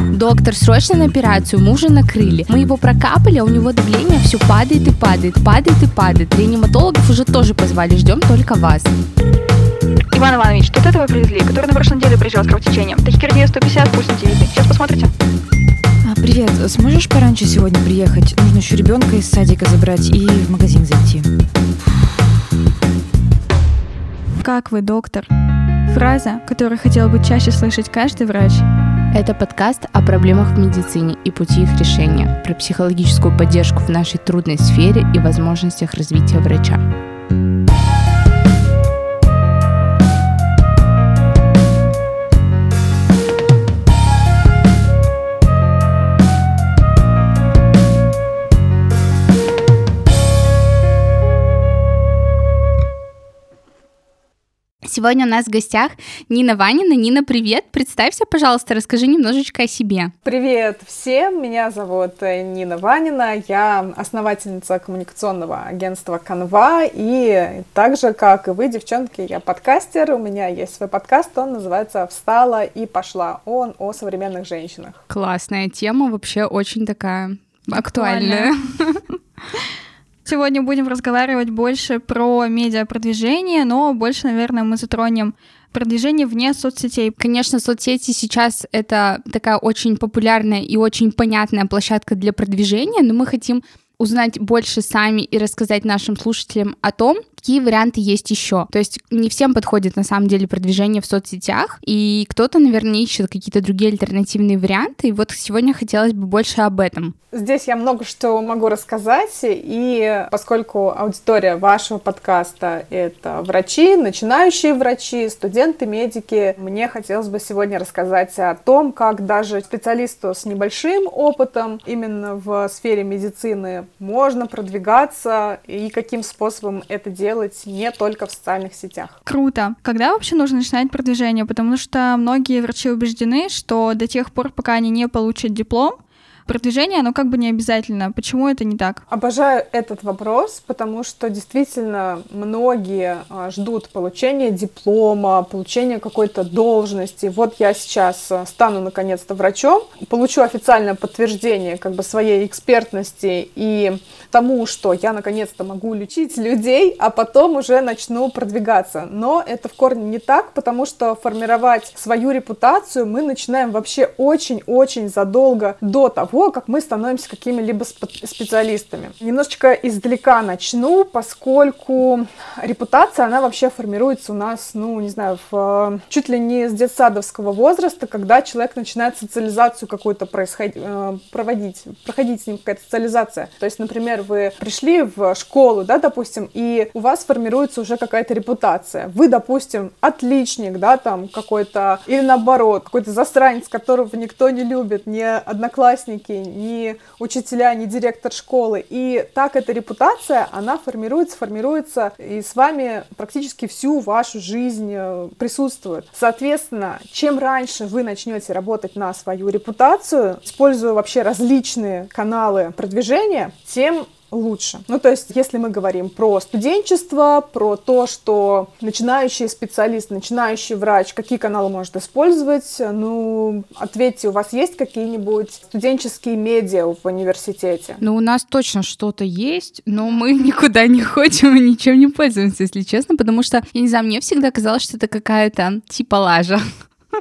Доктор, срочно на операцию, мужа накрыли. Мы его прокапали, а у него давление все падает и падает, падает и падает. Реаниматологов уже тоже позвали, ждем только вас. Иван Иванович, тут этого привезли, который на прошлой неделе приезжал с кровотечением. Тахикардия 150, пульс видно. Сейчас посмотрите. А, привет, сможешь пораньше сегодня приехать? Нужно еще ребенка из садика забрать и в магазин зайти. Как вы, доктор? Фраза, которую хотел бы чаще слышать каждый врач. Это подкаст о проблемах в медицине и пути их решения, про психологическую поддержку в нашей трудной сфере и возможностях развития врача. Сегодня у нас в гостях Нина Ванина. Нина, привет! Представься, пожалуйста, расскажи немножечко о себе. Привет всем! Меня зовут э, Нина Ванина. Я основательница коммуникационного агентства Канва. И так же, как и вы, девчонки, я подкастер. У меня есть свой подкаст, он называется «Встала и пошла». Он о современных женщинах. Классная тема, вообще очень такая актуальная. Сегодня будем разговаривать больше про медиапродвижение, но больше, наверное, мы затронем продвижение вне соцсетей. Конечно, соцсети сейчас это такая очень популярная и очень понятная площадка для продвижения, но мы хотим узнать больше сами и рассказать нашим слушателям о том, какие варианты есть еще. То есть не всем подходит на самом деле продвижение в соцсетях, и кто-то, наверное, ищет какие-то другие альтернативные варианты. И вот сегодня хотелось бы больше об этом. Здесь я много что могу рассказать, и поскольку аудитория вашего подкаста — это врачи, начинающие врачи, студенты, медики, мне хотелось бы сегодня рассказать о том, как даже специалисту с небольшим опытом именно в сфере медицины можно продвигаться и каким способом это делать делать не только в социальных сетях. Круто. Когда вообще нужно начинать продвижение? Потому что многие врачи убеждены, что до тех пор, пока они не получат диплом, продвижение, оно как бы не обязательно. Почему это не так? Обожаю этот вопрос, потому что действительно многие а, ждут получения диплома, получения какой-то должности. Вот я сейчас а, стану наконец-то врачом, получу официальное подтверждение как бы своей экспертности и тому, что я наконец-то могу лечить людей, а потом уже начну продвигаться. Но это в корне не так, потому что формировать свою репутацию мы начинаем вообще очень-очень задолго до того, того, как мы становимся какими-либо специалистами. Немножечко издалека начну, поскольку репутация, она вообще формируется у нас, ну, не знаю, в, чуть ли не с детсадовского возраста, когда человек начинает социализацию какую-то происход... Э, проводить, проходить с ним какая-то социализация. То есть, например, вы пришли в школу, да, допустим, и у вас формируется уже какая-то репутация. Вы, допустим, отличник, да, там какой-то, или наоборот, какой-то засранец, которого никто не любит, не одноклассники, наставники, ни учителя, ни директор школы. И так эта репутация, она формируется, формируется, и с вами практически всю вашу жизнь э, присутствует. Соответственно, чем раньше вы начнете работать на свою репутацию, используя вообще различные каналы продвижения, тем лучше. Ну, то есть, если мы говорим про студенчество, про то, что начинающий специалист, начинающий врач, какие каналы может использовать, ну, ответьте, у вас есть какие-нибудь студенческие медиа в университете? Ну, у нас точно что-то есть, но мы никуда не ходим и ничем не пользуемся, если честно, потому что, я не знаю, мне всегда казалось, что это какая-то типа лажа.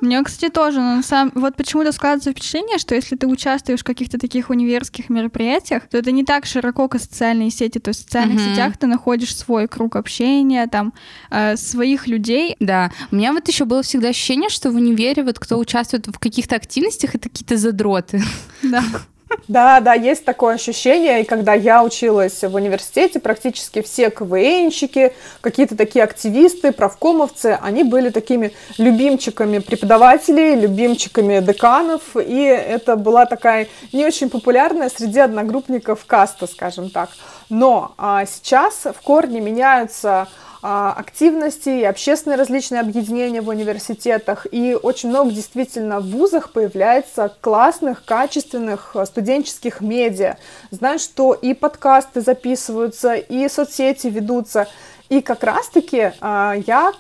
Мне, кстати, тоже, но самом... вот почему-то складывается впечатление, что если ты участвуешь в каких-то таких универских мероприятиях, то это не так широко, как социальные сети. То есть в социальных mm-hmm. сетях ты находишь свой круг общения, там, э, своих людей. Да, у меня вот еще было всегда ощущение, что в универе вот кто участвует в каких-то активностях, это какие-то задроты. Да. Да, да, есть такое ощущение. И когда я училась в университете, практически все КВНщики, какие-то такие активисты, правкомовцы, они были такими любимчиками преподавателей, любимчиками деканов. И это была такая не очень популярная среди одногруппников каста, скажем так. Но а, сейчас в корне меняются активности и общественные различные объединения в университетах. И очень много действительно в вузах появляется классных, качественных а, студенческих медиа. Знаю, что и подкасты записываются, и соцсети ведутся. И как раз-таки э, я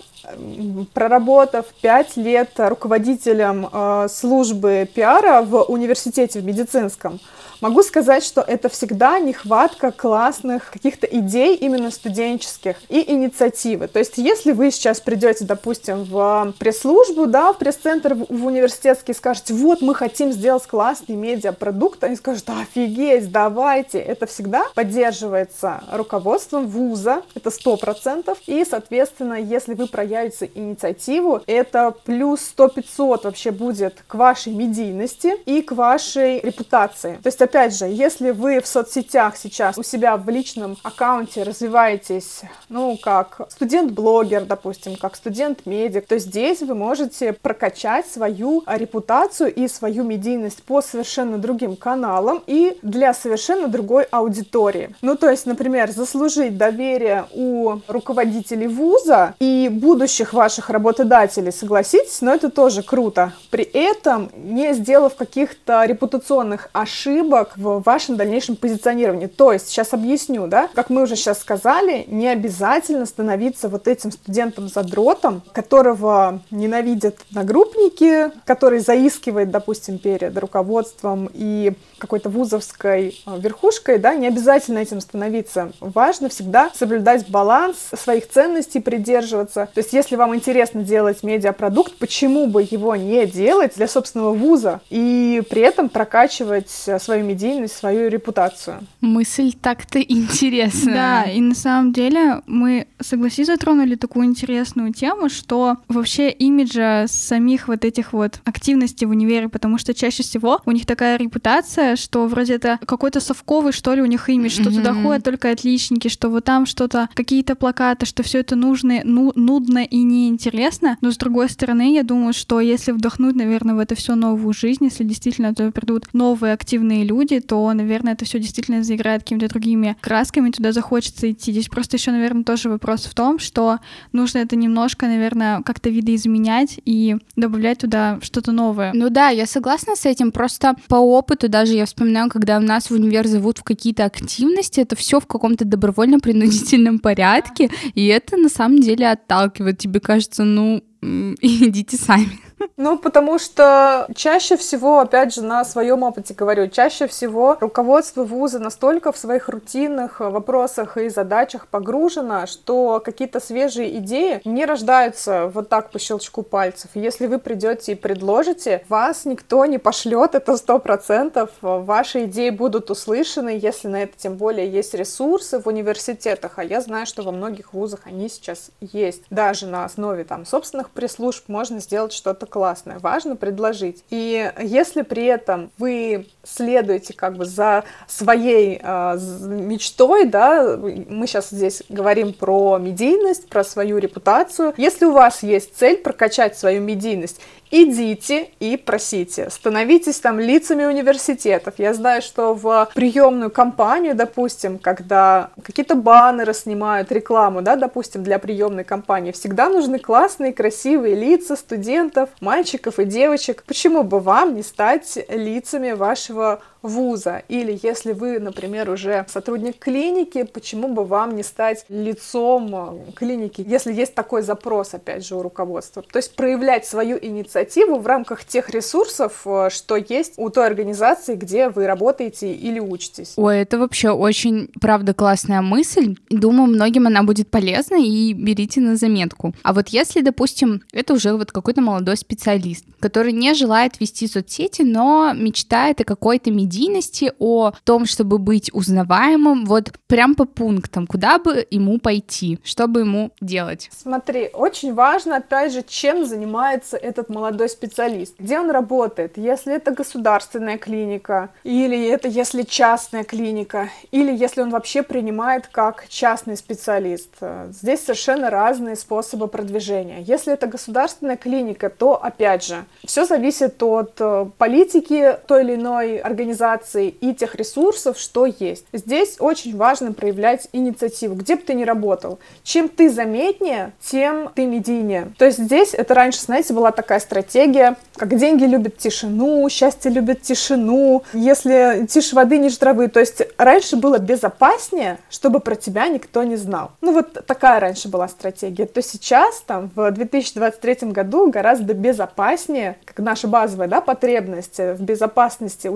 проработав пять лет руководителем э, службы пиара в университете в медицинском, Могу сказать, что это всегда нехватка классных каких-то идей именно студенческих и инициативы. То есть, если вы сейчас придете, допустим, в пресс-службу, да, в пресс-центр в, университетский скажете, вот, мы хотим сделать классный медиапродукт, они скажут, офигеть, давайте. Это всегда поддерживается руководством вуза, это сто процентов. И, соответственно, если вы проявите инициативу, это плюс 100-500 вообще будет к вашей медийности и к вашей репутации. То есть, опять же, если вы в соцсетях сейчас у себя в личном аккаунте развиваетесь, ну, как студент-блогер, допустим, как студент-медик, то здесь вы можете прокачать свою репутацию и свою медийность по совершенно другим каналам и для совершенно другой аудитории. Ну, то есть, например, заслужить доверие у руководителей вуза и будущих ваших работодателей, согласитесь, но это тоже круто. При этом не сделав каких-то репутационных ошибок, ошибок в вашем дальнейшем позиционировании. То есть, сейчас объясню, да, как мы уже сейчас сказали, не обязательно становиться вот этим студентом-задротом, которого ненавидят нагруппники, который заискивает, допустим, перед руководством и какой-то вузовской а, верхушкой, да, не обязательно этим становиться. Важно всегда соблюдать баланс своих ценностей, придерживаться. То есть, если вам интересно делать медиапродукт, почему бы его не делать для собственного вуза и при этом прокачивать свою медийность, свою репутацию. Мысль так-то интересная. Да, и на самом деле мы, согласись, затронули такую интересную тему, что вообще имиджа самих вот этих вот активностей в универе, потому что чаще всего у них такая репутация, что вроде это какой-то совковый, что ли, у них имидж, что mm-hmm. туда ходят только отличники, что вот там что-то, какие-то плакаты, что все это нужно, ну, нудно и неинтересно. Но с другой стороны, я думаю, что если вдохнуть, наверное, в это все новую жизнь, если действительно туда придут новые активные люди, люди, то, наверное, это все действительно заиграет какими-то другими красками, туда захочется идти. Здесь просто еще, наверное, тоже вопрос в том, что нужно это немножко, наверное, как-то видоизменять и добавлять туда что-то новое. Ну да, я согласна с этим. Просто по опыту даже я вспоминаю, когда нас в универ зовут в какие-то активности, это все в каком-то добровольно-принудительном порядке, и это на самом деле отталкивает. Тебе кажется, ну, идите сами. Ну, потому что чаще всего, опять же, на своем опыте говорю, чаще всего руководство вуза настолько в своих рутинных вопросах и задачах погружено, что какие-то свежие идеи не рождаются вот так по щелчку пальцев. Если вы придете и предложите, вас никто не пошлет, это сто процентов. Ваши идеи будут услышаны, если на это тем более есть ресурсы в университетах, а я знаю, что во многих вузах они сейчас есть. Даже на основе там собственных пресс-служб можно сделать что-то классное, важно предложить. И если при этом вы следуете как бы за своей э, мечтой, да, мы сейчас здесь говорим про медийность, про свою репутацию. Если у вас есть цель прокачать свою медийность, идите и просите. Становитесь там лицами университетов. Я знаю, что в приемную кампанию, допустим, когда какие-то баннеры снимают, рекламу, да, допустим, для приемной кампании, всегда нужны классные, красивые лица студентов, мальчиков и девочек. Почему бы вам не стать лицами вашего вуза. Или если вы, например, уже сотрудник клиники, почему бы вам не стать лицом э, клиники, если есть такой запрос, опять же, у руководства. То есть проявлять свою инициативу в рамках тех ресурсов, э, что есть у той организации, где вы работаете или учитесь. Ой, это вообще очень, правда, классная мысль. Думаю, многим она будет полезна, и берите на заметку. А вот если, допустим, это уже вот какой-то молодой специалист, который не желает вести соцсети, но мечтает о какой-то медиации, медийности, о том, чтобы быть узнаваемым, вот прям по пунктам, куда бы ему пойти, что бы ему делать. Смотри, очень важно, опять же, чем занимается этот молодой специалист, где он работает, если это государственная клиника, или это если частная клиника, или если он вообще принимает как частный специалист. Здесь совершенно разные способы продвижения. Если это государственная клиника, то, опять же, все зависит от э, политики той или иной организации, организации и тех ресурсов, что есть. Здесь очень важно проявлять инициативу, где бы ты ни работал. Чем ты заметнее, тем ты медийнее. То есть здесь это раньше, знаете, была такая стратегия, как деньги любят тишину, счастье любит тишину, если тише воды, ниже травы. То есть раньше было безопаснее, чтобы про тебя никто не знал. Ну вот такая раньше была стратегия. То сейчас, там, в 2023 году гораздо безопаснее, как наша базовая да, потребность в безопасности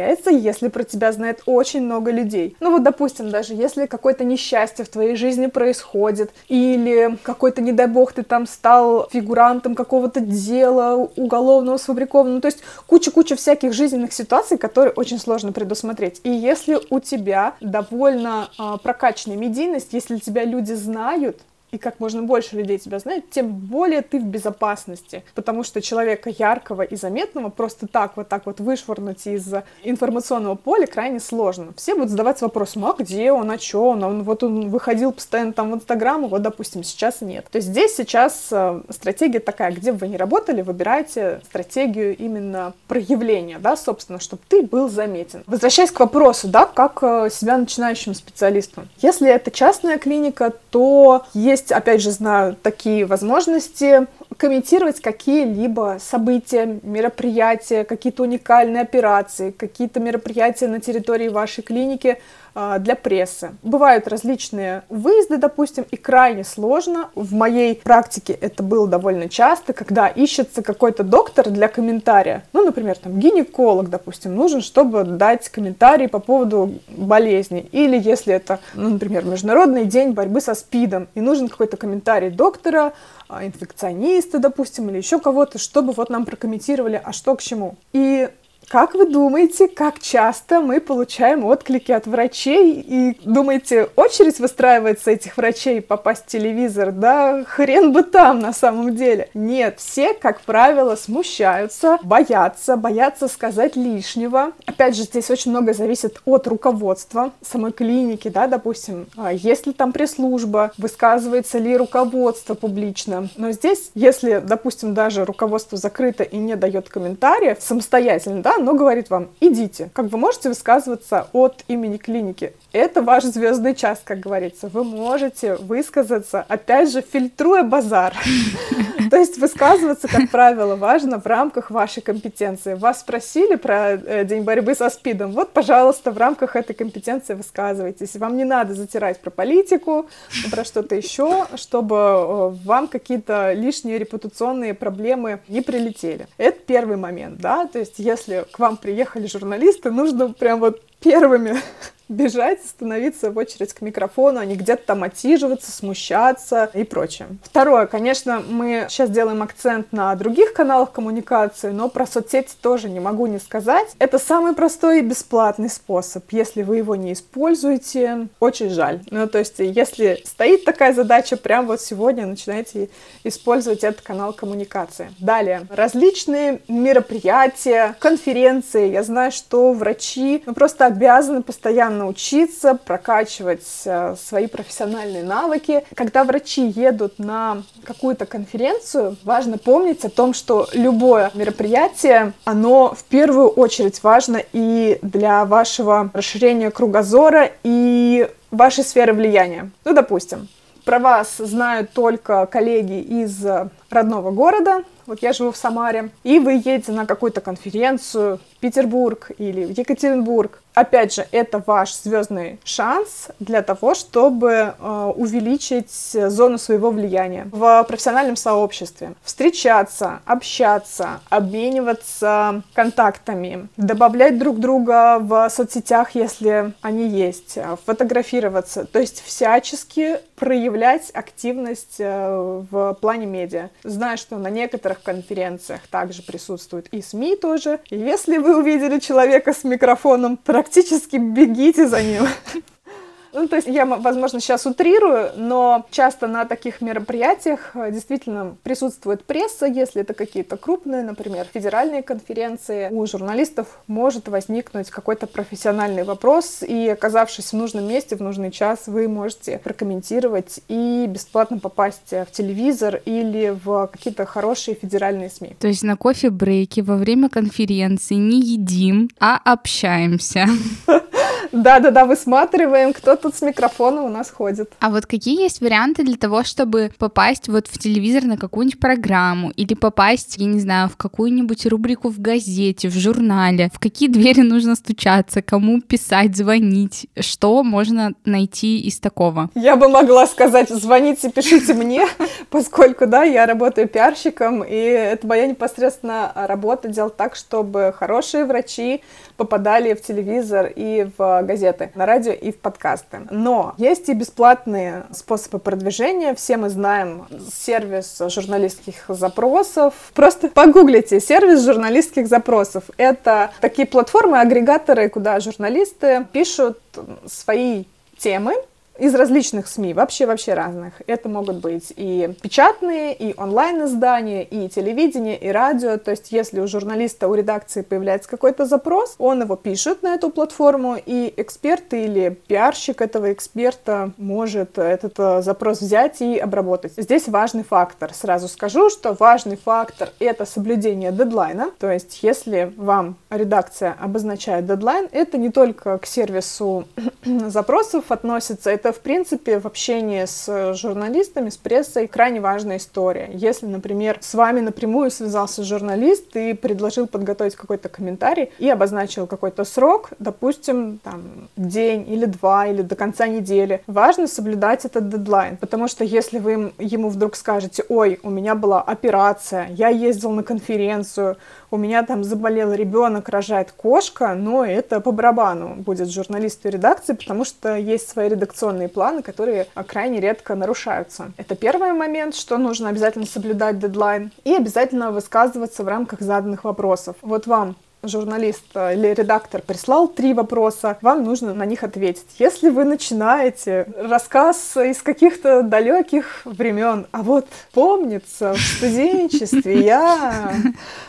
удовлетворяется, если про тебя знает очень много людей. Ну вот, допустим, даже если какое-то несчастье в твоей жизни происходит, или какой-то, не дай бог, ты там стал фигурантом какого-то дела уголовного, сфабрикованного, ну, то есть куча-куча всяких жизненных ситуаций, которые очень сложно предусмотреть. И если у тебя довольно э, прокачанная медийность, если тебя люди знают, и как можно больше людей тебя знает, тем более ты в безопасности. Потому что человека яркого и заметного просто так вот так вот вышвырнуть из информационного поля крайне сложно. Все будут задавать вопрос, ну а где он, а что он, он вот он выходил постоянно там в Инстаграм, вот, допустим, сейчас нет. То есть здесь сейчас э, стратегия такая, где бы вы ни работали, выбирайте стратегию именно проявления, да, собственно, чтобы ты был заметен. Возвращаясь к вопросу, да, как э, себя начинающим специалистом. Если это частная клиника, то есть есть, опять же, знаю такие возможности комментировать какие-либо события, мероприятия, какие-то уникальные операции, какие-то мероприятия на территории вашей клиники для прессы. Бывают различные выезды, допустим, и крайне сложно. В моей практике это было довольно часто, когда ищется какой-то доктор для комментария. Ну, например, там гинеколог, допустим, нужен, чтобы дать комментарий по поводу болезни. Или если это, ну, например, Международный день борьбы со СПИДом, и нужен какой-то комментарий доктора, а, инфекциониста, допустим, или еще кого-то, чтобы вот нам прокомментировали, а что к чему. И как вы думаете, как часто мы получаем отклики от врачей? И думаете, очередь выстраивается этих врачей попасть в телевизор? Да хрен бы там на самом деле. Нет, все, как правило, смущаются, боятся, боятся сказать лишнего. Опять же, здесь очень много зависит от руководства самой клиники, да, допустим, а есть ли там пресс-служба, высказывается ли руководство публично. Но здесь, если, допустим, даже руководство закрыто и не дает комментариев самостоятельно, да, оно говорит вам, идите. Как вы можете высказываться от имени клиники? Это ваш звездный час, как говорится. Вы можете высказаться, опять же, фильтруя базар. То есть высказываться, как правило, важно в рамках вашей компетенции. Вас спросили про э, День борьбы со СПИДом. Вот, пожалуйста, в рамках этой компетенции высказывайтесь. Вам не надо затирать про политику, про что-то еще, чтобы э, вам какие-то лишние репутационные проблемы не прилетели. Это первый момент, да, то есть если к вам приехали журналисты, нужно прям вот первыми бежать, становиться в очередь к микрофону, а не где-то там отсиживаться, смущаться и прочее. Второе, конечно, мы сейчас делаем акцент на других каналах коммуникации, но про соцсети тоже не могу не сказать. Это самый простой и бесплатный способ. Если вы его не используете, очень жаль. Ну, то есть, если стоит такая задача, прям вот сегодня начинайте использовать этот канал коммуникации. Далее, различные мероприятия, конференции. Я знаю, что врачи просто обязаны постоянно постоянно учиться, прокачивать э, свои профессиональные навыки. Когда врачи едут на какую-то конференцию, важно помнить о том, что любое мероприятие, оно в первую очередь важно и для вашего расширения кругозора и вашей сферы влияния. Ну, допустим, про вас знают только коллеги из родного города, вот я живу в Самаре, и вы едете на какую-то конференцию в Петербург или в Екатеринбург, опять же, это ваш звездный шанс для того, чтобы э, увеличить зону своего влияния в профессиональном сообществе. Встречаться, общаться, обмениваться контактами, добавлять друг друга в соцсетях, если они есть, фотографироваться, то есть всячески проявлять активность э, в плане медиа. Знаю, что на некоторых конференциях также присутствуют и СМИ тоже. Если вы увидели человека с микрофоном, практически бегите за ним. Ну, то есть я, возможно, сейчас утрирую, но часто на таких мероприятиях э, действительно присутствует пресса, если это какие-то крупные, например, федеральные конференции. У журналистов может возникнуть какой-то профессиональный вопрос, и оказавшись в нужном месте в нужный час, вы можете прокомментировать и бесплатно попасть в телевизор или в какие-то хорошие федеральные СМИ. То есть на кофе-брейке во время конференции не едим, а общаемся. Да-да-да, высматриваем, кто тут с микрофоном у нас ходит. А вот какие есть варианты для того, чтобы попасть вот в телевизор на какую-нибудь программу или попасть, я не знаю, в какую-нибудь рубрику в газете, в журнале? В какие двери нужно стучаться, кому писать, звонить? Что можно найти из такого? Я бы могла сказать, звоните, пишите мне, поскольку, да, я работаю пиарщиком, и это моя непосредственно работа делать так, чтобы хорошие врачи попадали в телевизор и в газеты, на радио и в подкасты. Но есть и бесплатные способы продвижения. Все мы знаем сервис журналистских запросов. Просто погуглите сервис журналистских запросов. Это такие платформы, агрегаторы, куда журналисты пишут свои темы, из различных СМИ, вообще-вообще разных. Это могут быть и печатные, и онлайн-издания, и телевидение, и радио. То есть, если у журналиста, у редакции появляется какой-то запрос, он его пишет на эту платформу, и эксперт или пиарщик этого эксперта может этот э, запрос взять и обработать. Здесь важный фактор. Сразу скажу, что важный фактор — это соблюдение дедлайна. То есть, если вам редакция обозначает дедлайн, это не только к сервису запросов относится, это в принципе, в общении с журналистами, с прессой крайне важная история. Если, например, с вами напрямую связался журналист и предложил подготовить какой-то комментарий и обозначил какой-то срок, допустим, там, день или два, или до конца недели, важно соблюдать этот дедлайн, потому что если вы ему вдруг скажете, ой, у меня была операция, я ездил на конференцию, у меня там заболел ребенок, рожает кошка, но это по барабану будет журналисту и редакции, потому что есть свои редакционные планы, которые крайне редко нарушаются. Это первый момент, что нужно обязательно соблюдать дедлайн и обязательно высказываться в рамках заданных вопросов. Вот вам журналист э, или редактор прислал три вопроса, вам нужно на них ответить. Если вы начинаете рассказ из каких-то далеких времен, а вот помнится, в студенчестве я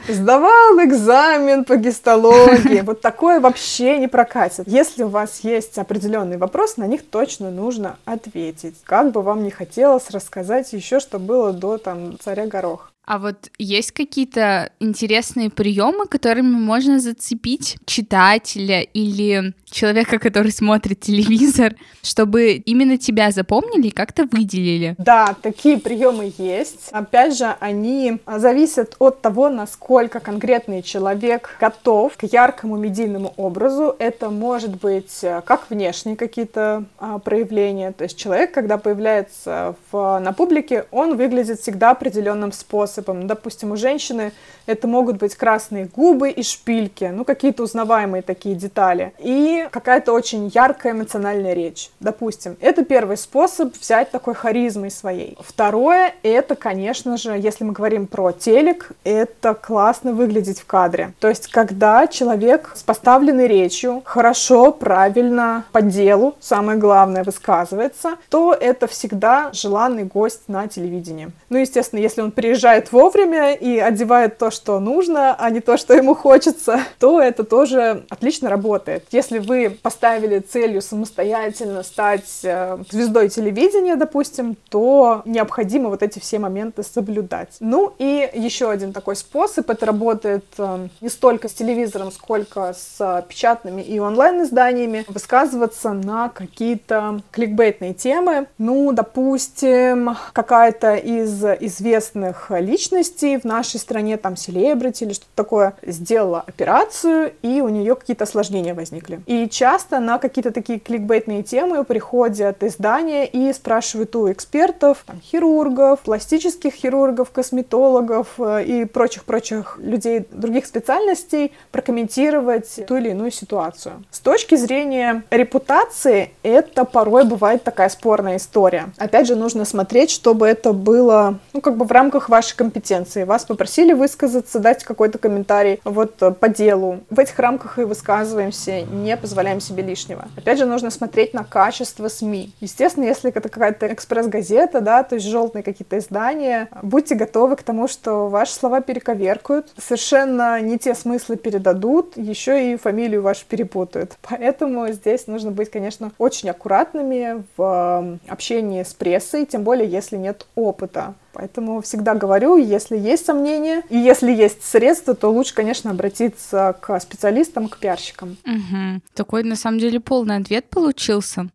сдавал экзамен по гистологии, вот такое вообще не прокатит. Если у вас есть определенный вопрос, на них точно нужно ответить. Как бы вам не хотелось рассказать еще, что было до там царя Горох. А вот есть какие-то интересные приемы, которыми можно зацепить читателя или человека, который смотрит телевизор, чтобы именно тебя запомнили и как-то выделили? Да, такие приемы есть. Опять же, они зависят от того, насколько конкретный человек готов к яркому медийному образу. Это может быть э, как внешние какие-то а, проявления. То есть человек, когда появляется в, на публике, он выглядит всегда определенным способом. Допустим, у женщины это могут быть красные губы и шпильки, ну какие-то узнаваемые такие детали. И какая-то очень яркая эмоциональная речь. Допустим, это первый способ взять такой харизмой своей. Второе, это, конечно же, если мы говорим про телек, это классно выглядеть в кадре. То есть, когда человек с поставленной речью хорошо, правильно, по делу, самое главное, высказывается, то это всегда желанный гость на телевидении. Ну, естественно, если он приезжает вовремя и одевает то, что нужно, а не то, что ему хочется, то это тоже отлично работает. Если вы поставили целью самостоятельно стать э, звездой телевидения, допустим, то необходимо вот эти все моменты соблюдать. Ну и еще один такой способ, это работает э, не столько с телевизором, сколько с печатными и онлайн-изданиями, высказываться на какие-то кликбейтные темы. Ну, допустим, какая-то из известных личностей в нашей стране, там, селебрити или что-то такое, сделала операцию, и у нее какие-то осложнения возникли. И часто на какие-то такие кликбейтные темы приходят издания и спрашивают у экспертов, там, хирургов, пластических хирургов, косметологов э, и прочих-прочих людей других специальностей прокомментировать ту или иную ситуацию. С точки зрения репутации, это порой бывает такая спорная история. Опять же, нужно смотреть, чтобы это было, ну, как бы в рамках вашей компетенции. Вас попросили высказаться, дать какой-то комментарий вот э, по делу. В этих рамках и высказываемся, не позволяем себе лишнего. Опять же, нужно смотреть на качество СМИ. Естественно, если это какая-то экспресс-газета, да, то есть желтые какие-то издания, будьте готовы к тому, что ваши слова перековеркают, совершенно не те смыслы передадут, еще и фамилию вашу перепутают. Поэтому здесь нужно быть, конечно, очень аккуратными в общении с прессой, тем более, если нет опыта. Поэтому всегда говорю, если есть сомнения и если есть средства, то лучше, конечно, обратиться к специалистам, к пиарщикам. Угу. Такой, на самом деле, полный ответ получился.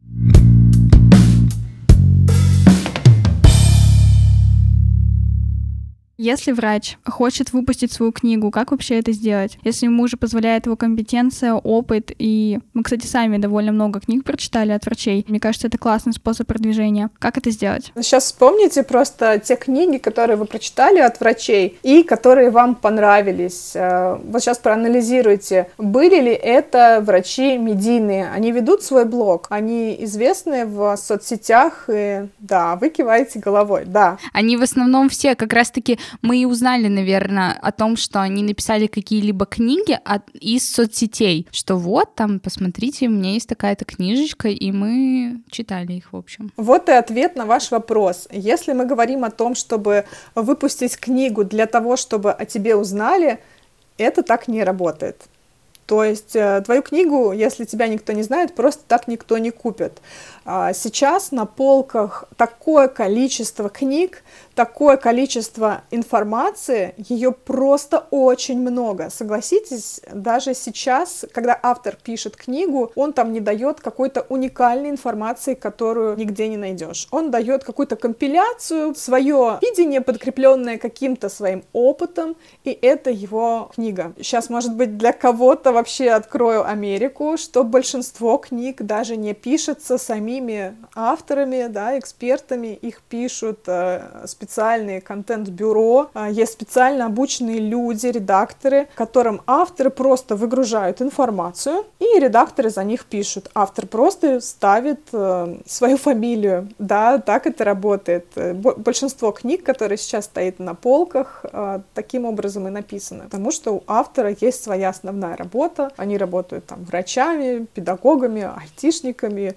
Если врач хочет выпустить свою книгу, как вообще это сделать? Если ему уже позволяет его компетенция, опыт, и мы, кстати, сами довольно много книг прочитали от врачей. Мне кажется, это классный способ продвижения. Как это сделать? Сейчас вспомните просто те книги, которые вы прочитали от врачей и которые вам понравились. Э, вот сейчас проанализируйте, были ли это врачи медийные. Они ведут свой блог, они известны в соцсетях, и да, вы киваете головой, да. Они в основном все как раз-таки мы и узнали, наверное, о том, что они написали какие-либо книги от, из соцсетей, что вот там, посмотрите, у меня есть такая-то книжечка, и мы читали их, в общем. Вот и ответ на ваш вопрос. Если мы говорим о том, чтобы выпустить книгу для того, чтобы о тебе узнали, это так не работает. То есть э, твою книгу, если тебя никто не знает, просто так никто не купит. А сейчас на полках такое количество книг, такое количество информации, ее просто очень много. Согласитесь, даже сейчас, когда автор пишет книгу, он там не дает какой-то уникальной информации, которую нигде не найдешь. Он дает какую-то компиляцию, свое видение, подкрепленное каким-то своим опытом, и это его книга. Сейчас, может быть, для кого-то вообще открою Америку, что большинство книг даже не пишется самими авторами, да, экспертами, их пишут э, специальные контент-бюро, а, есть специально обученные люди, редакторы, которым авторы просто выгружают информацию, и редакторы за них пишут. Автор просто ставит э, свою фамилию. Да, так это работает. Э, большинство книг, которые сейчас стоят на полках, таким образом и написаны. Потому что у автора есть своя основная работа. Они работают там врачами, педагогами, айтишниками,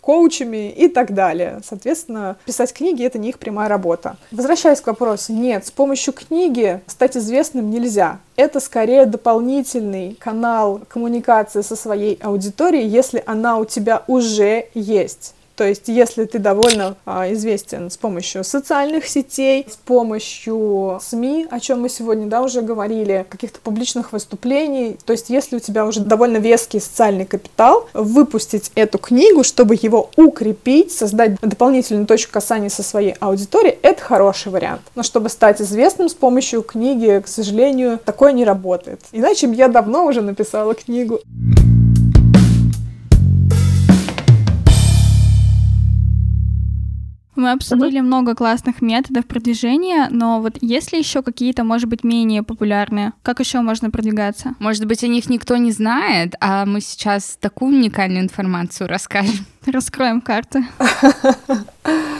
коучами и так далее. Соответственно, писать книги — это не их прямая работа. Возвращаясь к вопросу, нет, с помощью книги стать известным нельзя. Это скорее дополнительный канал коммуникации со своей аудиторией, если она у тебя уже есть. То есть, если ты довольно а, известен с помощью социальных сетей, с помощью СМИ, о чем мы сегодня да, уже говорили, каких-то публичных выступлений, то есть, если у тебя уже довольно веский социальный капитал, выпустить эту книгу, чтобы его укрепить, создать дополнительную точку касания со своей аудиторией, это хороший вариант. Но чтобы стать известным с помощью книги, к сожалению, такое не работает. Иначе я давно уже написала книгу. Мы обсудили угу. много классных методов продвижения, но вот есть ли еще какие-то, может быть, менее популярные? Как еще можно продвигаться? Может быть, о них никто не знает, а мы сейчас такую уникальную информацию расскажем. Раскроем карты.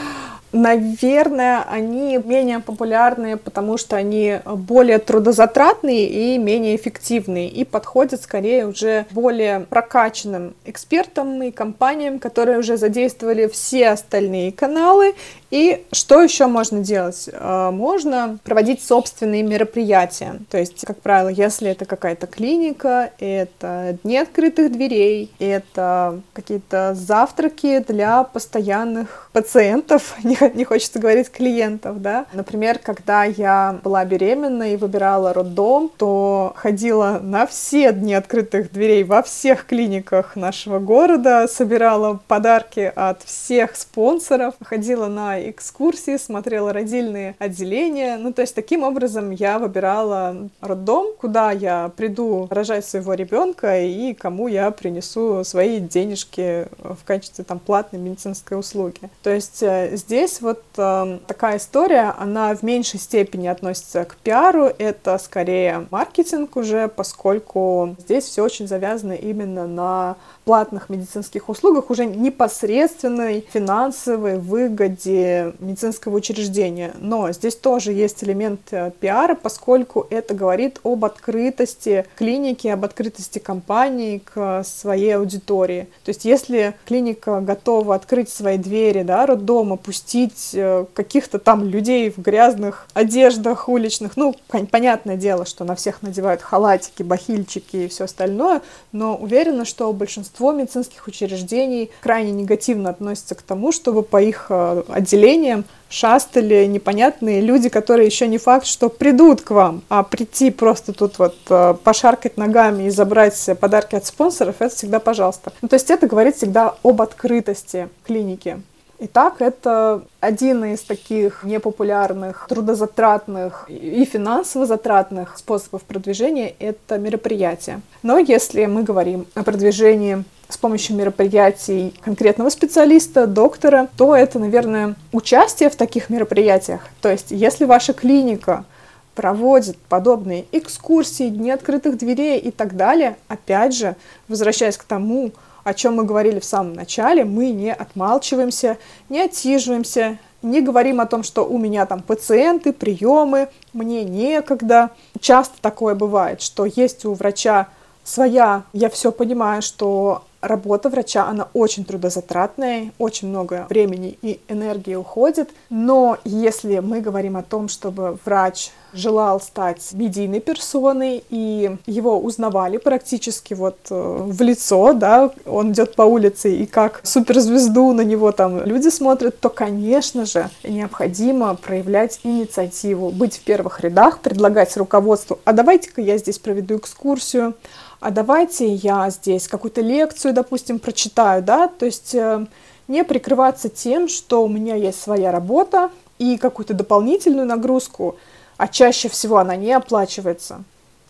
Наверное, они менее популярные, потому что они более трудозатратные и менее эффективные, и подходят скорее уже более прокачанным экспертам и компаниям, которые уже задействовали все остальные каналы и что еще можно делать? А, можно проводить собственные мероприятия. То есть, как правило, если это какая-то клиника, это дни открытых дверей, это какие-то завтраки для постоянных пациентов, не хочется говорить клиентов, да. Например, когда я была беременна и выбирала роддом, то ходила на все дни открытых дверей во всех клиниках нашего города, собирала подарки от всех спонсоров, ходила на экскурсии, смотрела родильные отделения. Ну, то есть таким образом я выбирала роддом, куда я приду рожать своего ребенка и кому я принесу свои денежки в качестве там платной медицинской услуги. То есть э, здесь вот э, такая история, она в меньшей степени относится к пиару, это скорее маркетинг уже, поскольку здесь все очень завязано именно на платных медицинских услугах, уже непосредственной финансовой выгоде медицинского учреждения. Но здесь тоже есть элемент э, пиара, поскольку это говорит об открытости клиники, об открытости компании к своей аудитории. То есть если клиника готова открыть свои двери, да, роддома, пустить э, каких-то там людей в грязных одеждах уличных, ну, понятное дело, что на всех надевают халатики, бахильчики и все остальное, но уверена, что большинство медицинских учреждений крайне негативно относятся к тому, чтобы по их э, отделениям шастали непонятные люди, которые еще не факт, что придут к вам, а прийти просто тут вот э, пошаркать ногами и забрать подарки от спонсоров, это всегда пожалуйста. Ну, то есть это говорит всегда об открытости клиники. Итак, это один из таких непопулярных, трудозатратных и финансово затратных способов продвижения — это мероприятие. Но если мы говорим о продвижении с помощью мероприятий конкретного специалиста, доктора, то это, наверное, участие в таких мероприятиях. То есть, если ваша клиника проводит подобные экскурсии, дни открытых дверей и так далее, опять же, возвращаясь к тому, о чем мы говорили в самом начале, мы не отмалчиваемся, не отсиживаемся, не говорим о том, что у меня там пациенты, приемы, мне некогда. Часто такое бывает, что есть у врача своя, я все понимаю, что работа врача, она очень трудозатратная, очень много времени и энергии уходит, но если мы говорим о том, чтобы врач желал стать медийной персоной, и его узнавали практически вот э, в лицо, да, он идет по улице, и как суперзвезду на него там люди смотрят, то, конечно же, необходимо проявлять инициативу, быть в первых рядах, предлагать руководству, а давайте-ка я здесь проведу экскурсию, а давайте я здесь какую-то лекцию, допустим, прочитаю, да, то есть э, не прикрываться тем, что у меня есть своя работа и какую-то дополнительную нагрузку, а чаще всего она не оплачивается.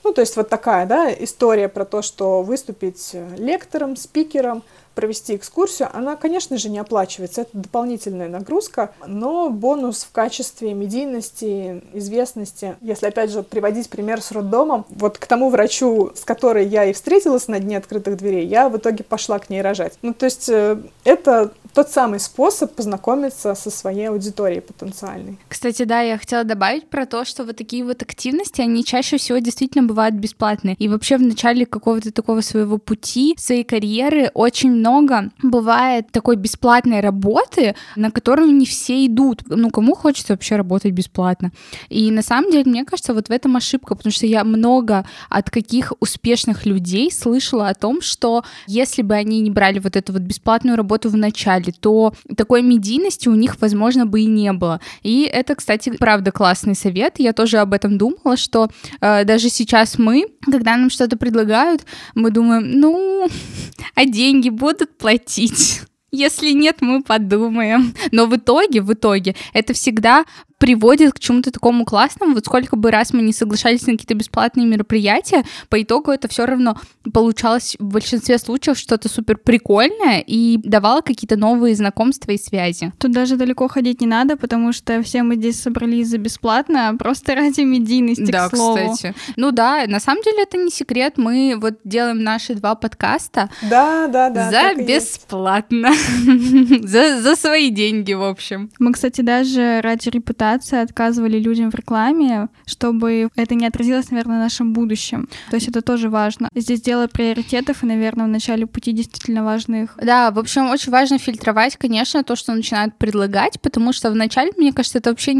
Ну, то есть вот такая, да, история про то, что выступить лектором, спикером – провести экскурсию, она, конечно же, не оплачивается, это дополнительная нагрузка, но бонус в качестве медийности, известности, если, опять же, приводить пример с роддомом, вот к тому врачу, с которой я и встретилась на дне открытых дверей, я в итоге пошла к ней рожать. Ну, то есть э, это тот самый способ познакомиться со своей аудиторией потенциальной. Кстати, да, я хотела добавить про то, что вот такие вот активности, они чаще всего действительно бывают бесплатные. И вообще в начале какого-то такого своего пути, своей карьеры очень много бывает такой бесплатной работы, на которую не все идут. Ну, кому хочется вообще работать бесплатно? И на самом деле, мне кажется, вот в этом ошибка, потому что я много от каких успешных людей слышала о том, что если бы они не брали вот эту вот бесплатную работу в начале, делали, то такой медийности у них, возможно, бы и не было. И это, кстати, правда классный совет. Я тоже об этом думала, что э, даже сейчас мы, когда нам что-то предлагают, мы думаем, ну, а деньги будут платить. Если нет, мы подумаем. Но в итоге, в итоге, это всегда приводит к чему-то такому классному. Вот сколько бы раз мы не соглашались на какие-то бесплатные мероприятия, по итогу это все равно получалось в большинстве случаев что-то супер прикольное и давало какие-то новые знакомства и связи. Тут даже далеко ходить не надо, потому что все мы здесь собрались за бесплатно, а просто ради медийности, да, к слову. кстати. Ну да, на самом деле это не секрет. Мы вот делаем наши два подкаста да, да, да, за бесплатно. за, за свои деньги, в общем. Мы, кстати, даже ради репутации рекомендации отказывали людям в рекламе, чтобы это не отразилось, наверное, на нашем будущем. То есть это тоже важно. Здесь дело приоритетов, и, наверное, в начале пути действительно важно их. Да, в общем, очень важно фильтровать, конечно, то, что начинают предлагать, потому что вначале, мне кажется, это вообще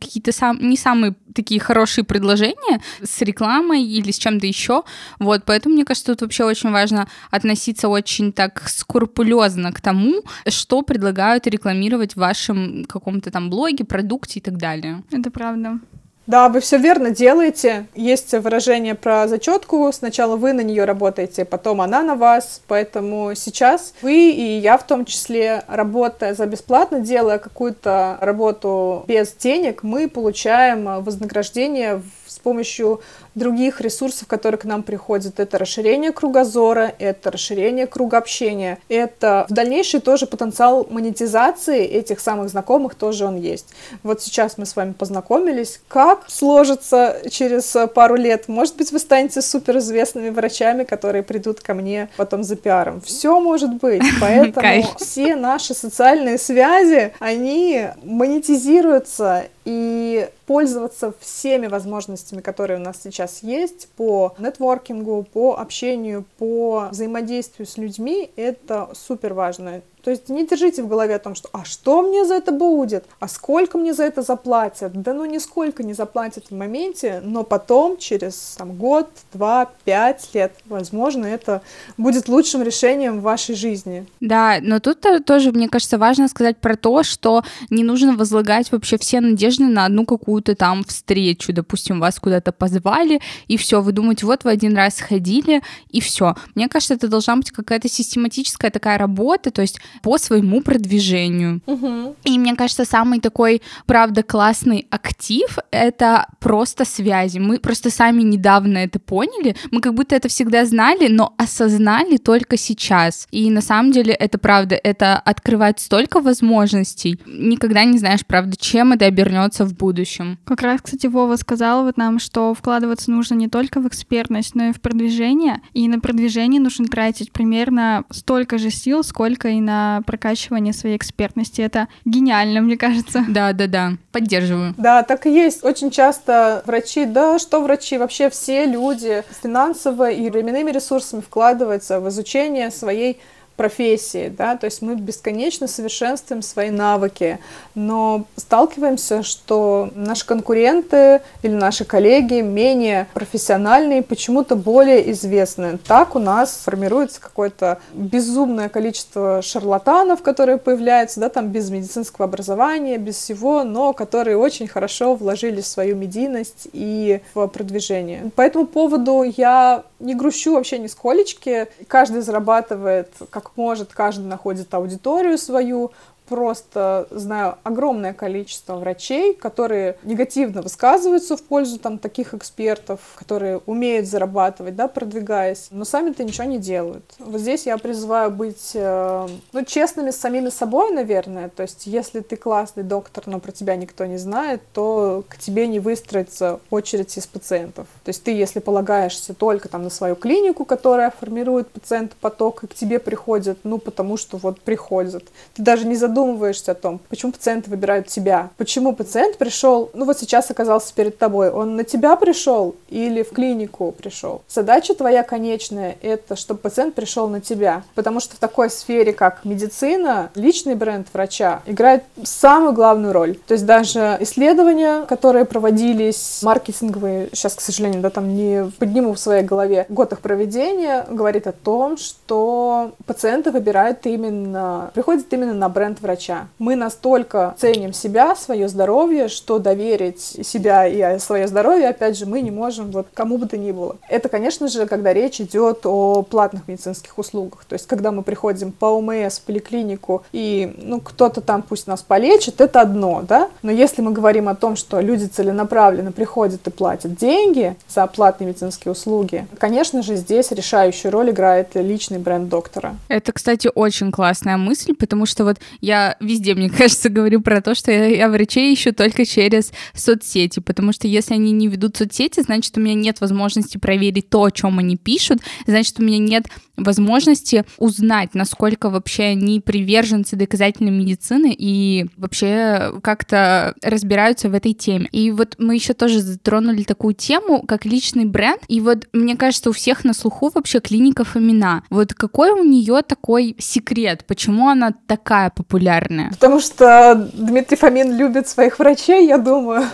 какие-то сам, не самые такие хорошие предложения с рекламой или с чем-то еще. Вот, поэтому, мне кажется, тут вообще очень важно относиться очень так скрупулезно к тому, что предлагают рекламировать в вашем каком-то там блоге, продукте и так далее. Это правда. Да, вы все верно делаете. Есть выражение про зачетку. Сначала вы на нее работаете, потом она на вас. Поэтому сейчас вы и я в том числе, работая за бесплатно, делая какую-то работу без денег, мы получаем вознаграждение с помощью других ресурсов, которые к нам приходят. Это расширение кругозора, это расширение круга общения, это в дальнейший тоже потенциал монетизации этих самых знакомых тоже он есть. Вот сейчас мы с вами познакомились. Как сложится через пару лет? Может быть, вы станете суперизвестными врачами, которые придут ко мне потом за пиаром. Все может быть. Поэтому все наши социальные связи, они монетизируются и пользоваться всеми возможностями, которые у нас сейчас есть по нетворкингу, по общению, по взаимодействию с людьми, это супер важно. То есть не держите в голове о том, что «а что мне за это будет? А сколько мне за это заплатят?» Да ну нисколько не заплатят в моменте, но потом, через там, год, два, пять лет, возможно, это будет лучшим решением в вашей жизни. Да, но тут тоже, мне кажется, важно сказать про то, что не нужно возлагать вообще все надежды на одну какую-то там встречу. Допустим, вас куда-то позвали, и все, вы думаете, вот вы один раз сходили, и все. Мне кажется, это должна быть какая-то систематическая такая работа, то есть по своему продвижению. Угу. И мне кажется, самый такой, правда, классный актив — это просто связи. Мы просто сами недавно это поняли. Мы как будто это всегда знали, но осознали только сейчас. И на самом деле это правда, это открывает столько возможностей. Никогда не знаешь, правда, чем это обернется в будущем. Как раз, кстати, Вова сказал вот нам, что вкладываться нужно не только в экспертность, но и в продвижение. И на продвижение нужно тратить примерно столько же сил, сколько и на прокачивание своей экспертности. Это гениально, мне кажется. Да, да, да. Поддерживаю. Да, так и есть. Очень часто врачи, да, что врачи, вообще все люди финансово и временными ресурсами вкладываются в изучение своей профессии, да, то есть мы бесконечно совершенствуем свои навыки, но сталкиваемся, что наши конкуренты или наши коллеги менее профессиональные, почему-то более известны. Так у нас формируется какое-то безумное количество шарлатанов, которые появляются, да, там без медицинского образования, без всего, но которые очень хорошо вложили свою медийность и в продвижение. По этому поводу я не грущу вообще нисколечки. Каждый зарабатывает как может, каждый находит аудиторию свою, просто знаю огромное количество врачей, которые негативно высказываются в пользу там таких экспертов, которые умеют зарабатывать, да, продвигаясь, но сами-то ничего не делают. Вот здесь я призываю быть, э, ну, честными с самими собой, наверное, то есть если ты классный доктор, но про тебя никто не знает, то к тебе не выстроится очередь из пациентов. То есть ты, если полагаешься только там на свою клинику, которая формирует пациент-поток, и к тебе приходят, ну, потому что вот приходят, ты даже не задумываешься задумываешься о том, почему пациенты выбирают тебя, почему пациент пришел, ну вот сейчас оказался перед тобой, он на тебя пришел или в клинику пришел. Задача твоя конечная — это чтобы пациент пришел на тебя, потому что в такой сфере, как медицина, личный бренд врача играет самую главную роль. То есть даже исследования, которые проводились, маркетинговые, сейчас, к сожалению, да, там не подниму в своей голове, год их проведения, говорит о том, что пациенты выбирают именно, приходят именно на бренд врача. Мы настолько ценим себя, свое здоровье, что доверить себя и свое здоровье, опять же, мы не можем вот кому бы то ни было. Это, конечно же, когда речь идет о платных медицинских услугах. То есть, когда мы приходим по ОМС в поликлинику, и ну, кто-то там пусть нас полечит, это одно, да? Но если мы говорим о том, что люди целенаправленно приходят и платят деньги за платные медицинские услуги, конечно же, здесь решающую роль играет личный бренд доктора. Это, кстати, очень классная мысль, потому что вот я везде, мне кажется, говорю про то, что я, я врачей ищу только через соцсети, потому что если они не ведут соцсети, значит, у меня нет возможности проверить то, о чем они пишут, значит, у меня нет возможности узнать, насколько вообще они приверженцы доказательной медицины и вообще как-то разбираются в этой теме. И вот мы еще тоже затронули такую тему, как личный бренд. И вот мне кажется, у всех на слуху вообще клиника Фомина. Вот какой у нее такой секрет? Почему она такая популярная? Потому что Дмитрий Фомин любит своих врачей, я думаю.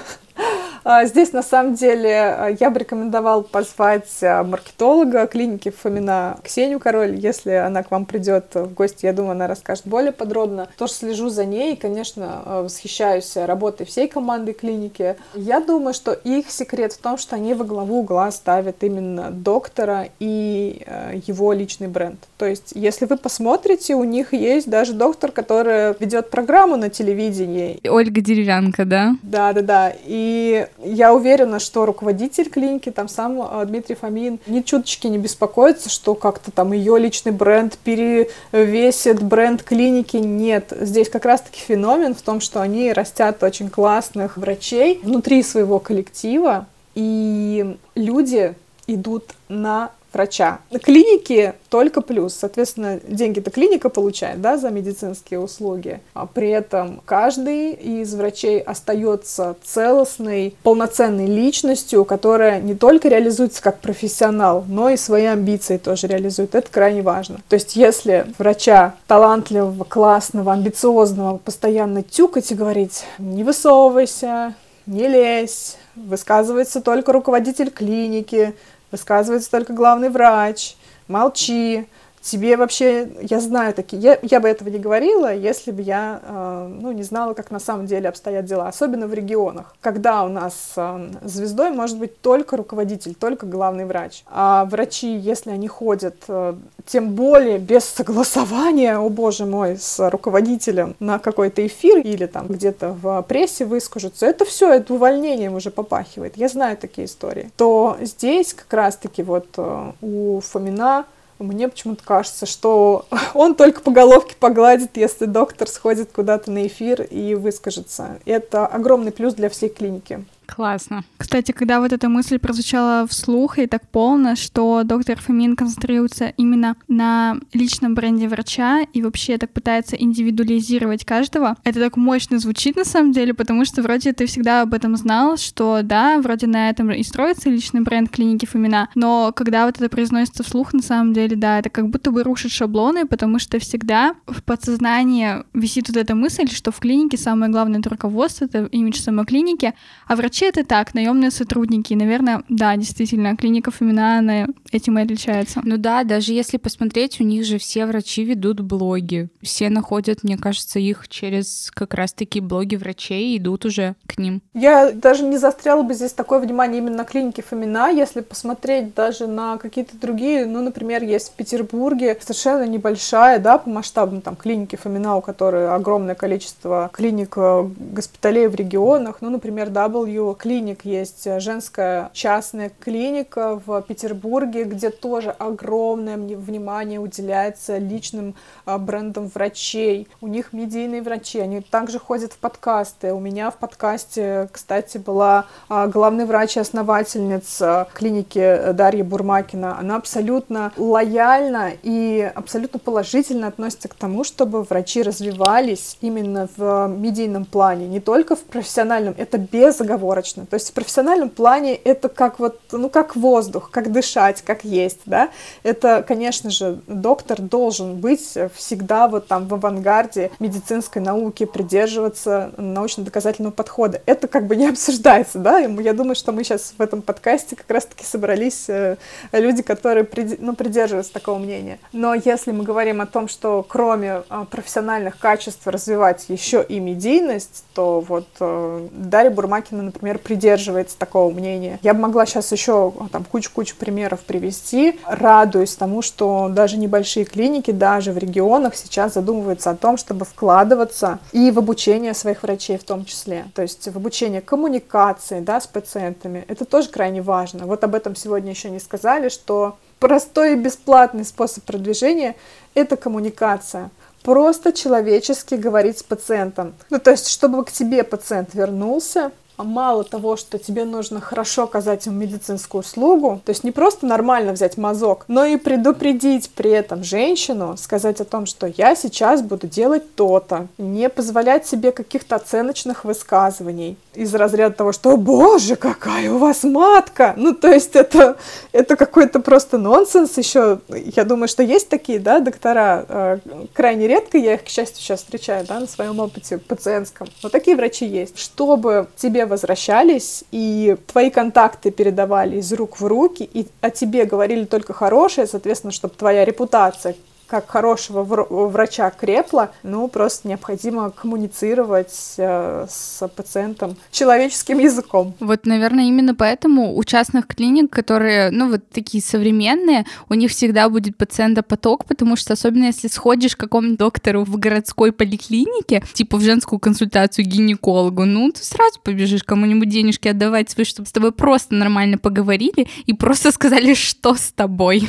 А, здесь, на самом деле, а, я бы рекомендовал позвать а, маркетолога клиники Фомина Ксению Король. Если она к вам придет в гости, я думаю, она расскажет более подробно. Тоже слежу за ней и, конечно, восхищаюсь работой всей команды клиники. Я думаю, что их секрет в том, что они во главу угла ставят именно доктора и его личный бренд. То есть, если вы посмотрите, у них есть даже доктор, который ведет программу на телевидении. Ольга Деревянка, да? Да, да, да. И Я уверена, что руководитель клиники, там сам э, Дмитрий Фомин, ни чуточки не беспокоится, что как-то там ее личный бренд перевесит бренд клиники. Нет, здесь как раз-таки феномен в том, что они растят очень классных врачей внутри своего коллектива, и люди идут на врача. На клинике только плюс. Соответственно, деньги-то клиника получает, да, за медицинские услуги. А при этом каждый из врачей остается целостной, полноценной личностью, которая не только реализуется как профессионал, но и свои амбиции тоже реализует. Это крайне важно. То есть, если врача талантливого, классного, амбициозного постоянно тюкать и говорить «не высовывайся», «не лезь», высказывается только руководитель клиники, высказывается только главный врач, молчи, тебе вообще, я знаю такие, я, я бы этого не говорила, если бы я, э, ну, не знала, как на самом деле обстоят дела, особенно в регионах, когда у нас э, звездой может быть только руководитель, только главный врач, а врачи, если они ходят, э, тем более без согласования, о боже мой, с руководителем на какой-то эфир или там где-то в прессе выскажутся, это все, это увольнением уже попахивает, я знаю такие истории, то здесь как раз-таки вот э, у Фомина мне почему-то кажется, что он только по головке погладит, если доктор сходит куда-то на эфир и выскажется. Это огромный плюс для всей клиники. Классно. Кстати, когда вот эта мысль прозвучала вслух и так полно, что доктор Фомин концентрируется именно на личном бренде врача и вообще так пытается индивидуализировать каждого, это так мощно звучит на самом деле, потому что вроде ты всегда об этом знал, что да, вроде на этом и строится личный бренд клиники Фомина, но когда вот это произносится вслух, на самом деле, да, это как будто бы рушит шаблоны, потому что всегда в подсознании висит вот эта мысль, что в клинике самое главное это руководство, это имидж самой клиники, а врачи Вообще это так, наемные сотрудники. наверное, да, действительно, клиника Фомина, она этим и отличается. Ну да, даже если посмотреть, у них же все врачи ведут блоги. Все находят, мне кажется, их через как раз-таки блоги врачей и идут уже к ним. Я даже не застряла бы здесь такое внимание именно на клинике Фомина, если посмотреть даже на какие-то другие, ну, например, есть в Петербурге совершенно небольшая, да, по масштабам там клиники Фомина, у которой огромное количество клиник, э, госпиталей в регионах, ну, например, W клиник есть э, женская частная клиника в Петербурге, где тоже огромное внимание уделяется личным а, брендам врачей. У них медийные врачи, они также ходят в подкасты. У меня в подкасте, кстати, была а, главный врач и основательница клиники Дарья Бурмакина. Она абсолютно лояльна и абсолютно положительно относится к тому, чтобы врачи развивались именно в медийном плане, не только в профессиональном. Это безоговорочно безоговорочно. То есть в профессиональном плане это как вот, ну, как воздух, как дышать, как есть, да. Это, конечно же, доктор должен быть всегда вот там в авангарде медицинской науки, придерживаться научно-доказательного подхода. Это как бы не обсуждается, да. Я думаю, что мы сейчас в этом подкасте как раз-таки собрались э, люди, которые ну, придерживаются такого мнения. Но если мы говорим о том, что кроме а, профессиональных качеств развивать еще и медийность, то вот э, Дарья Бурмакина, например, например, придерживается такого мнения. Я бы могла сейчас еще там кучу-кучу примеров привести, радуюсь тому, что даже небольшие клиники, даже в регионах сейчас задумываются о том, чтобы вкладываться и в обучение своих врачей в том числе. То есть в обучение коммуникации да, с пациентами. Это тоже крайне важно. Вот об этом сегодня еще не сказали, что простой и бесплатный способ продвижения – это коммуникация просто человечески говорить с пациентом. Ну, то есть, чтобы к тебе пациент вернулся, а мало того, что тебе нужно хорошо оказать ему медицинскую услугу, то есть не просто нормально взять мазок, но и предупредить при этом женщину, сказать о том, что я сейчас буду делать то-то, не позволять себе каких-то оценочных высказываний из разряда того, что «О, боже, какая у вас матка!» Ну, то есть это, это какой-то просто нонсенс еще. Я думаю, что есть такие, да, доктора, э, крайне редко, я их, к счастью, сейчас встречаю, да, на своем опыте пациентском, но такие врачи есть. Чтобы тебе возвращались, и твои контакты передавали из рук в руки, и о тебе говорили только хорошее, соответственно, чтобы твоя репутация как хорошего врача крепла, ну, просто необходимо коммуницировать э, с пациентом человеческим языком. Вот, наверное, именно поэтому у частных клиник, которые, ну, вот такие современные, у них всегда будет пациентопоток, потому что особенно если сходишь к какому-нибудь доктору в городской поликлинике, типа в женскую консультацию гинекологу, ну, ты сразу побежишь кому-нибудь денежки отдавать свои, чтобы с тобой просто нормально поговорили и просто сказали, что с тобой.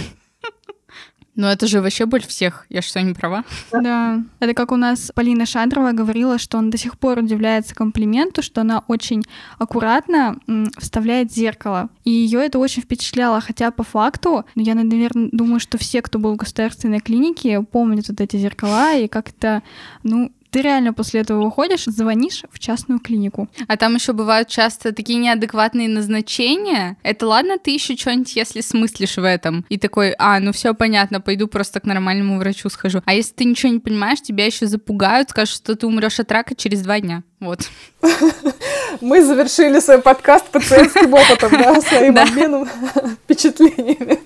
Ну, это же вообще боль всех. Я что, не права? Да. Это как у нас Полина Шадрова говорила, что он до сих пор удивляется комплименту, что она очень аккуратно вставляет зеркало. И ее это очень впечатляло, хотя по факту, ну, я, наверное, думаю, что все, кто был в государственной клинике, помнят вот эти зеркала и как то ну, ты реально после этого выходишь, звонишь в частную клинику. А там еще бывают часто такие неадекватные назначения. Это ладно, ты еще что-нибудь, если смыслишь в этом. И такой, а, ну все понятно, пойду просто к нормальному врачу схожу. А если ты ничего не понимаешь, тебя еще запугают, скажут, что ты умрешь от рака через два дня. Вот. Мы завершили свой подкаст пациентским опытом, да, своим обменом впечатлениями.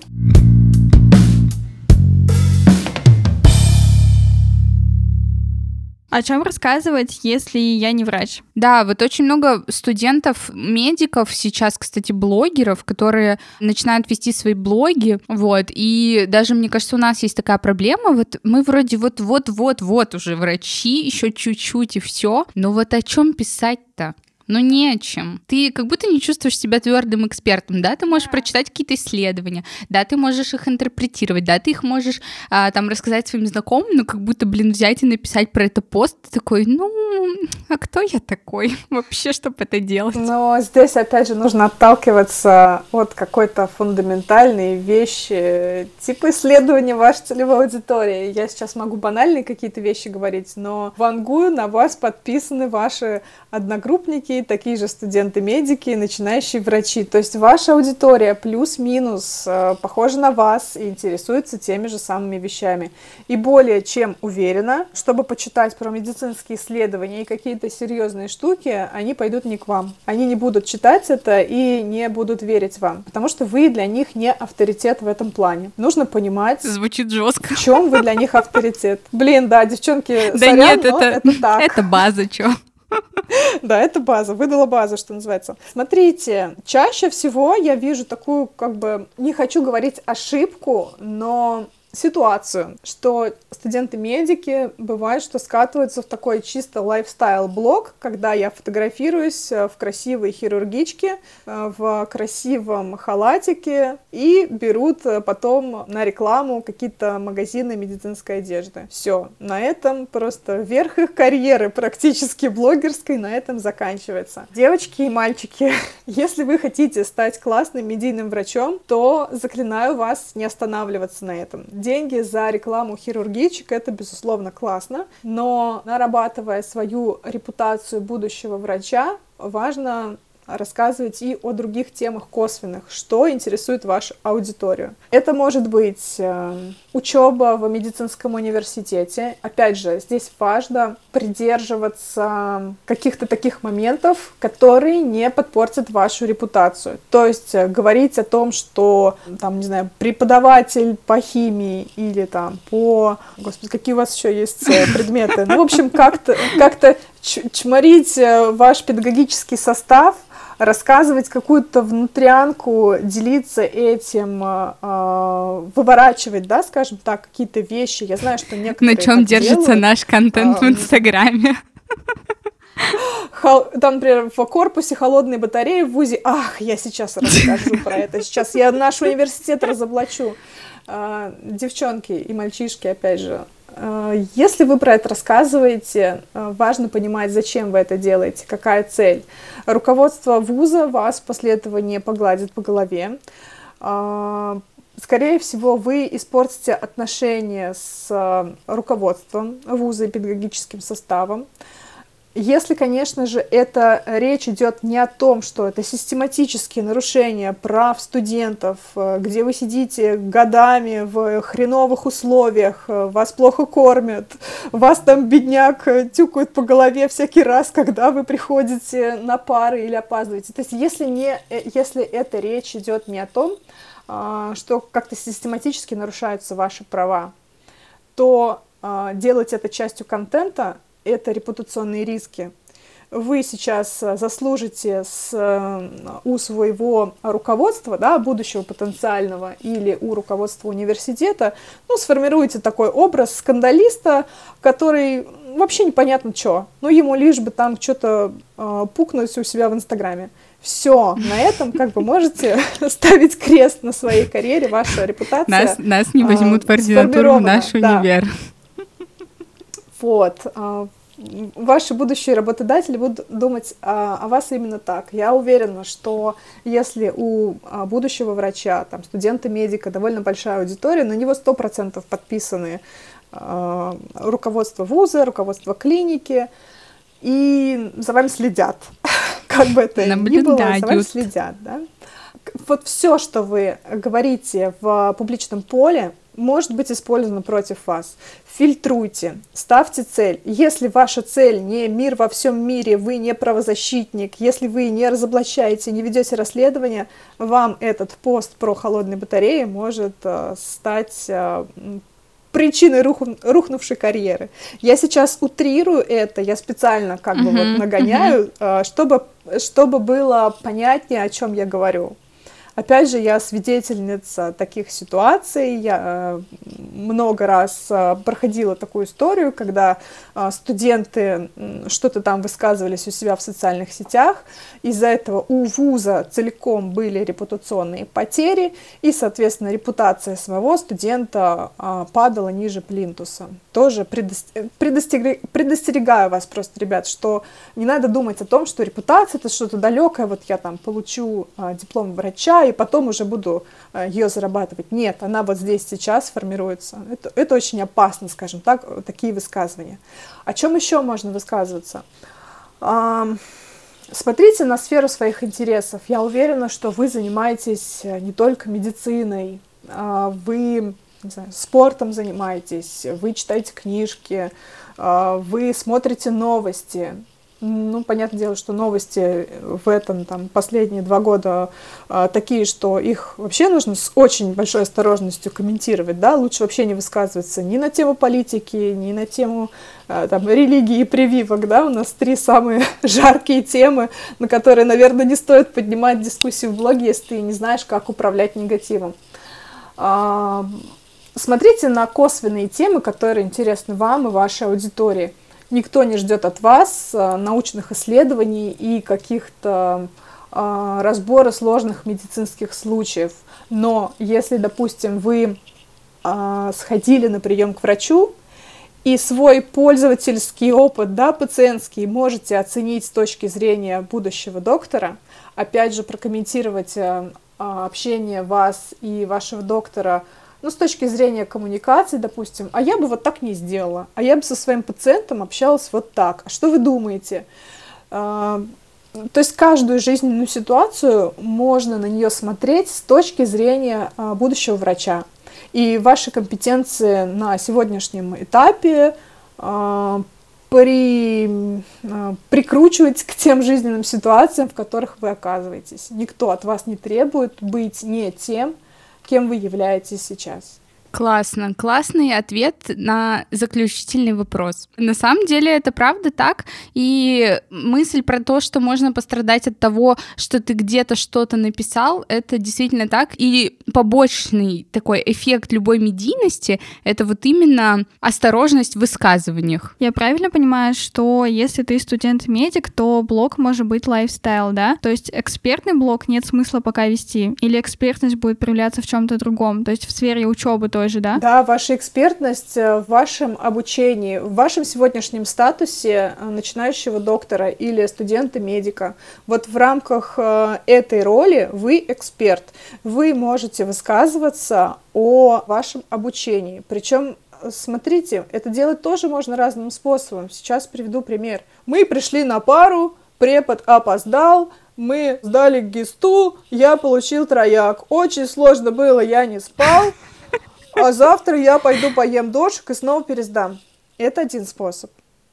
О чем рассказывать, если я не врач? Да, вот очень много студентов, медиков сейчас, кстати, блогеров, которые начинают вести свои блоги, вот, и даже, мне кажется, у нас есть такая проблема, вот мы вроде вот-вот-вот-вот уже врачи, еще чуть-чуть и все, но вот о чем писать-то? Но не о чем. Ты как будто не чувствуешь себя твердым экспертом, да? Ты можешь прочитать какие-то исследования, да, ты можешь их интерпретировать, да, ты их можешь а, там рассказать своим знакомым, но как будто, блин, взять и написать про это пост, ты такой, ну, а кто я такой вообще, чтобы это делать? Но здесь, опять же, нужно отталкиваться от какой-то фундаментальной вещи, типа исследования вашей целевой аудитории. Я сейчас могу банальные какие-то вещи говорить, но вангую на вас подписаны ваши одногруппники, такие же студенты-медики, начинающие врачи. То есть ваша аудитория плюс-минус э, похожа на вас и интересуется теми же самыми вещами. И более чем уверена, чтобы почитать про медицинские исследования и какие-то серьезные штуки, они пойдут не к вам. Они не будут читать это и не будут верить вам, потому что вы для них не авторитет в этом плане. Нужно понимать... Звучит жестко. В чем вы для них авторитет. Блин, да, девчонки, да сорян, нет, это, это так. Это база, чё. Да, это база, выдала базу, что называется. Смотрите, чаще всего я вижу такую, как бы, не хочу говорить ошибку, но ситуацию, что студенты-медики бывает, что скатываются в такой чисто лайфстайл-блог, когда я фотографируюсь э, в красивой хирургичке, э, в красивом халатике и берут э, потом на рекламу какие-то магазины медицинской одежды. Все, на этом просто верх их карьеры практически блогерской на этом заканчивается. Девочки и мальчики, если вы хотите стать классным медийным врачом, то заклинаю вас не останавливаться на этом деньги за рекламу хирургичек, это, безусловно, классно, но нарабатывая свою репутацию будущего врача, важно рассказывать и о других темах косвенных, что интересует вашу аудиторию. Это может быть э, учеба в медицинском университете. Опять же, здесь важно придерживаться каких-то таких моментов, которые не подпортят вашу репутацию. То есть э, говорить о том, что там, не знаю, преподаватель по химии или там по... Господи, какие у вас еще есть э, предметы? Ну, в общем, как-то как чморить ваш педагогический состав — рассказывать какую-то внутрянку, делиться этим, э, выворачивать, да, скажем так, какие-то вещи. Я знаю, что некоторые На чем держится делают. наш контент а, в Инстаграме? Там, например, в корпусе холодные батареи в ВУЗе. Ах, я сейчас расскажу про это. Сейчас я наш университет разоблачу. А, девчонки и мальчишки, опять же, Э, если вы про это рассказываете, э, важно понимать, зачем вы это делаете, какая цель. Руководство вуза вас после этого не погладит по голове. Э, скорее всего, вы испортите отношения с руководством вуза и педагогическим составом. Если, конечно же, это речь идет не о том, что это систематические нарушения прав студентов, э, где вы сидите годами в хреновых условиях, э, вас плохо кормят, вас там бедняк э, тюкают по голове всякий раз, когда вы приходите на пары или опаздываете. То есть если, не, если эта речь идет не о том, а, что как-то систематически нарушаются ваши права, то э, делать это частью контента — это репутационные риски вы сейчас э, заслужите с, э, у своего руководства, да, будущего потенциального или у руководства университета, ну, сформируете такой образ скандалиста, который вообще непонятно что, ну, ему лишь бы там что-то э, пукнуть у себя в Инстаграме. Все, на этом как бы можете ставить крест на своей карьере, ваша репутация. Нас, нас не возьмут в ординатуру в наш да. Вот. А, ваши будущие работодатели будут думать о, о вас именно так. Я уверена, что если у а, будущего врача, там, студента-медика довольно большая аудитория, на него сто процентов подписаны э, руководство вуза, руководство клиники, и за вами следят. Как бы это ни было, за вами следят. Да? Вот все, что вы говорите в публичном поле, может быть использовано против вас. Фильтруйте, ставьте цель. Если ваша цель не мир во всем мире, вы не правозащитник, если вы не разоблачаете, не ведете расследование, вам этот пост про холодные батареи может э, стать э, причиной рух, рухнувшей карьеры. Я сейчас утрирую это, я специально как бы uh-huh, вот нагоняю, uh-huh. чтобы, чтобы было понятнее, о чем я говорю. Опять же, я свидетельница таких ситуаций. Я э, много раз э, проходила такую историю, когда э, студенты что-то там высказывались у себя в социальных сетях. Из-за этого у вуза целиком были репутационные потери, и, соответственно, репутация самого студента падала ниже плинтуса. Тоже предостерегаю вас просто, ребят, что не надо думать о том, что репутация это что-то далекое, вот я там получу диплом врача, и потом уже буду э, ее зарабатывать. Нет, она вот здесь сейчас формируется. Это, это очень опасно, скажем так, такие высказывания. О чем еще можно высказываться? Смотрите на сферу своих интересов. Я уверена, что вы занимаетесь э, не только медициной, а вы не знаю, спортом занимаетесь, вы читаете книжки, а, вы смотрите новости, ну, понятное дело, что новости в этом там последние два года а, такие, что их вообще нужно с очень большой осторожностью комментировать, да, лучше вообще не высказываться ни на тему политики, ни на тему а, там религии и прививок, да, у нас три самые жаркие темы, на которые, наверное, не стоит поднимать дискуссию в блоге, если ты не знаешь, как управлять негативом. А, смотрите на косвенные темы, которые интересны вам и вашей аудитории – Никто не ждет от вас э, научных исследований и каких-то э, разбора сложных медицинских случаев. Но если, допустим, вы э, сходили на прием к врачу и свой пользовательский опыт, да, пациентский, можете оценить с точки зрения будущего доктора, опять же прокомментировать общение вас и вашего доктора ну, с точки зрения коммуникации, допустим, а я бы вот так не сделала, а я бы со своим пациентом общалась вот так. А что вы думаете? А, то есть каждую жизненную ситуацию можно на нее смотреть с точки зрения а, будущего врача. И ваши компетенции на сегодняшнем этапе а, при, прикручивать к тем жизненным ситуациям, в которых вы оказываетесь. Никто от вас не требует быть не тем, кем вы являетесь сейчас. Классно, классный ответ на заключительный вопрос. На самом деле это правда так, и мысль про то, что можно пострадать от того, что ты где-то что-то написал, это действительно так, и побочный такой эффект любой медийности — это вот именно осторожность в высказываниях. Я правильно понимаю, что если ты студент-медик, то блог может быть лайфстайл, да? То есть экспертный блог нет смысла пока вести, или экспертность будет проявляться в чем то другом, то есть в сфере учебы тоже же, да? Да, ваша экспертность э, в вашем обучении, в вашем сегодняшнем статусе э, начинающего доктора или студента-медика. Вот в рамках э, этой роли вы эксперт. Вы можете высказываться о вашем обучении. Причем смотрите, это делать тоже можно разным способом. Сейчас приведу пример. Мы пришли на пару, препод опоздал, мы сдали ГИСТу, я получил трояк. Очень сложно было, я не спал. А завтра я пойду поем дошек и снова пересдам. Это один способ.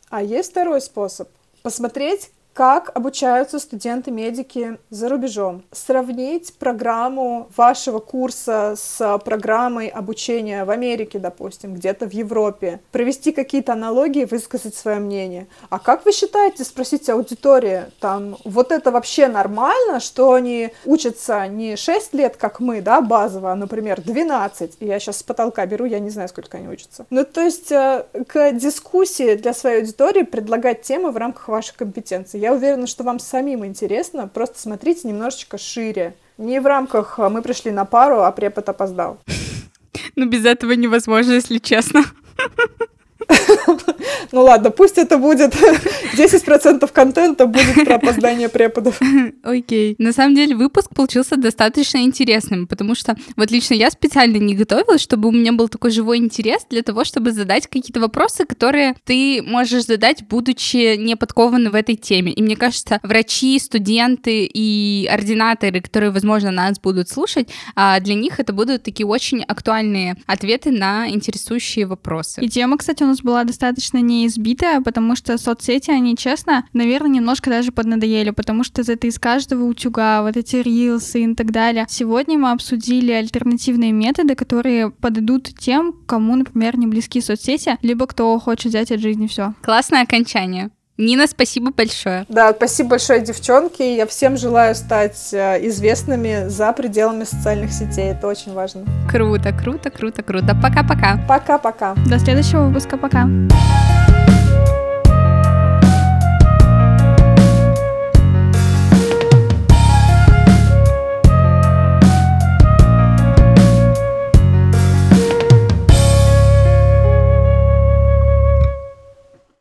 А есть второй способ. Посмотреть, как обучаются студенты-медики за рубежом, сравнить программу вашего курса с программой обучения в Америке, допустим, где-то в Европе, провести какие-то аналогии, высказать свое мнение. А как вы считаете, спросить аудитории, там, вот это вообще нормально, что они учатся не 6 лет, как мы, да, базово, а, например, 12, и я сейчас с потолка беру, я не знаю, сколько они учатся. Ну, то есть э, к дискуссии для своей аудитории предлагать темы в рамках вашей компетенции. Я уверена, что вам самим интересно, просто смотрите немножечко шире. Не в рамках э, «мы пришли на пару, а препод опоздал». Ну, без этого невозможно, если честно. Ну ладно, пусть это будет 10% контента будет про опоздание преподов. Окей. На самом деле выпуск получился достаточно интересным, потому что вот лично я специально не готовилась, чтобы у меня был такой живой интерес для того, чтобы задать какие-то вопросы, которые ты можешь задать, будучи не подкованы в этой теме. И мне кажется, врачи, студенты и ординаторы, которые, возможно, нас будут слушать, а, для них это будут такие очень актуальные ответы на интересующие вопросы. И тема, кстати, у нас была достаточно неизбитая, потому что соцсети, они, честно, наверное, немножко даже поднадоели, потому что это из каждого утюга, вот эти рилсы и так далее. Сегодня мы обсудили альтернативные методы, которые подойдут тем, кому, например, не близки соцсети, либо кто хочет взять от жизни все. Классное окончание. Нина, спасибо большое. Да, спасибо большое, девчонки. Я всем желаю стать э, известными за пределами социальных сетей. Это очень важно. Круто, круто, круто, круто. Пока-пока. Пока-пока. До следующего выпуска. Пока.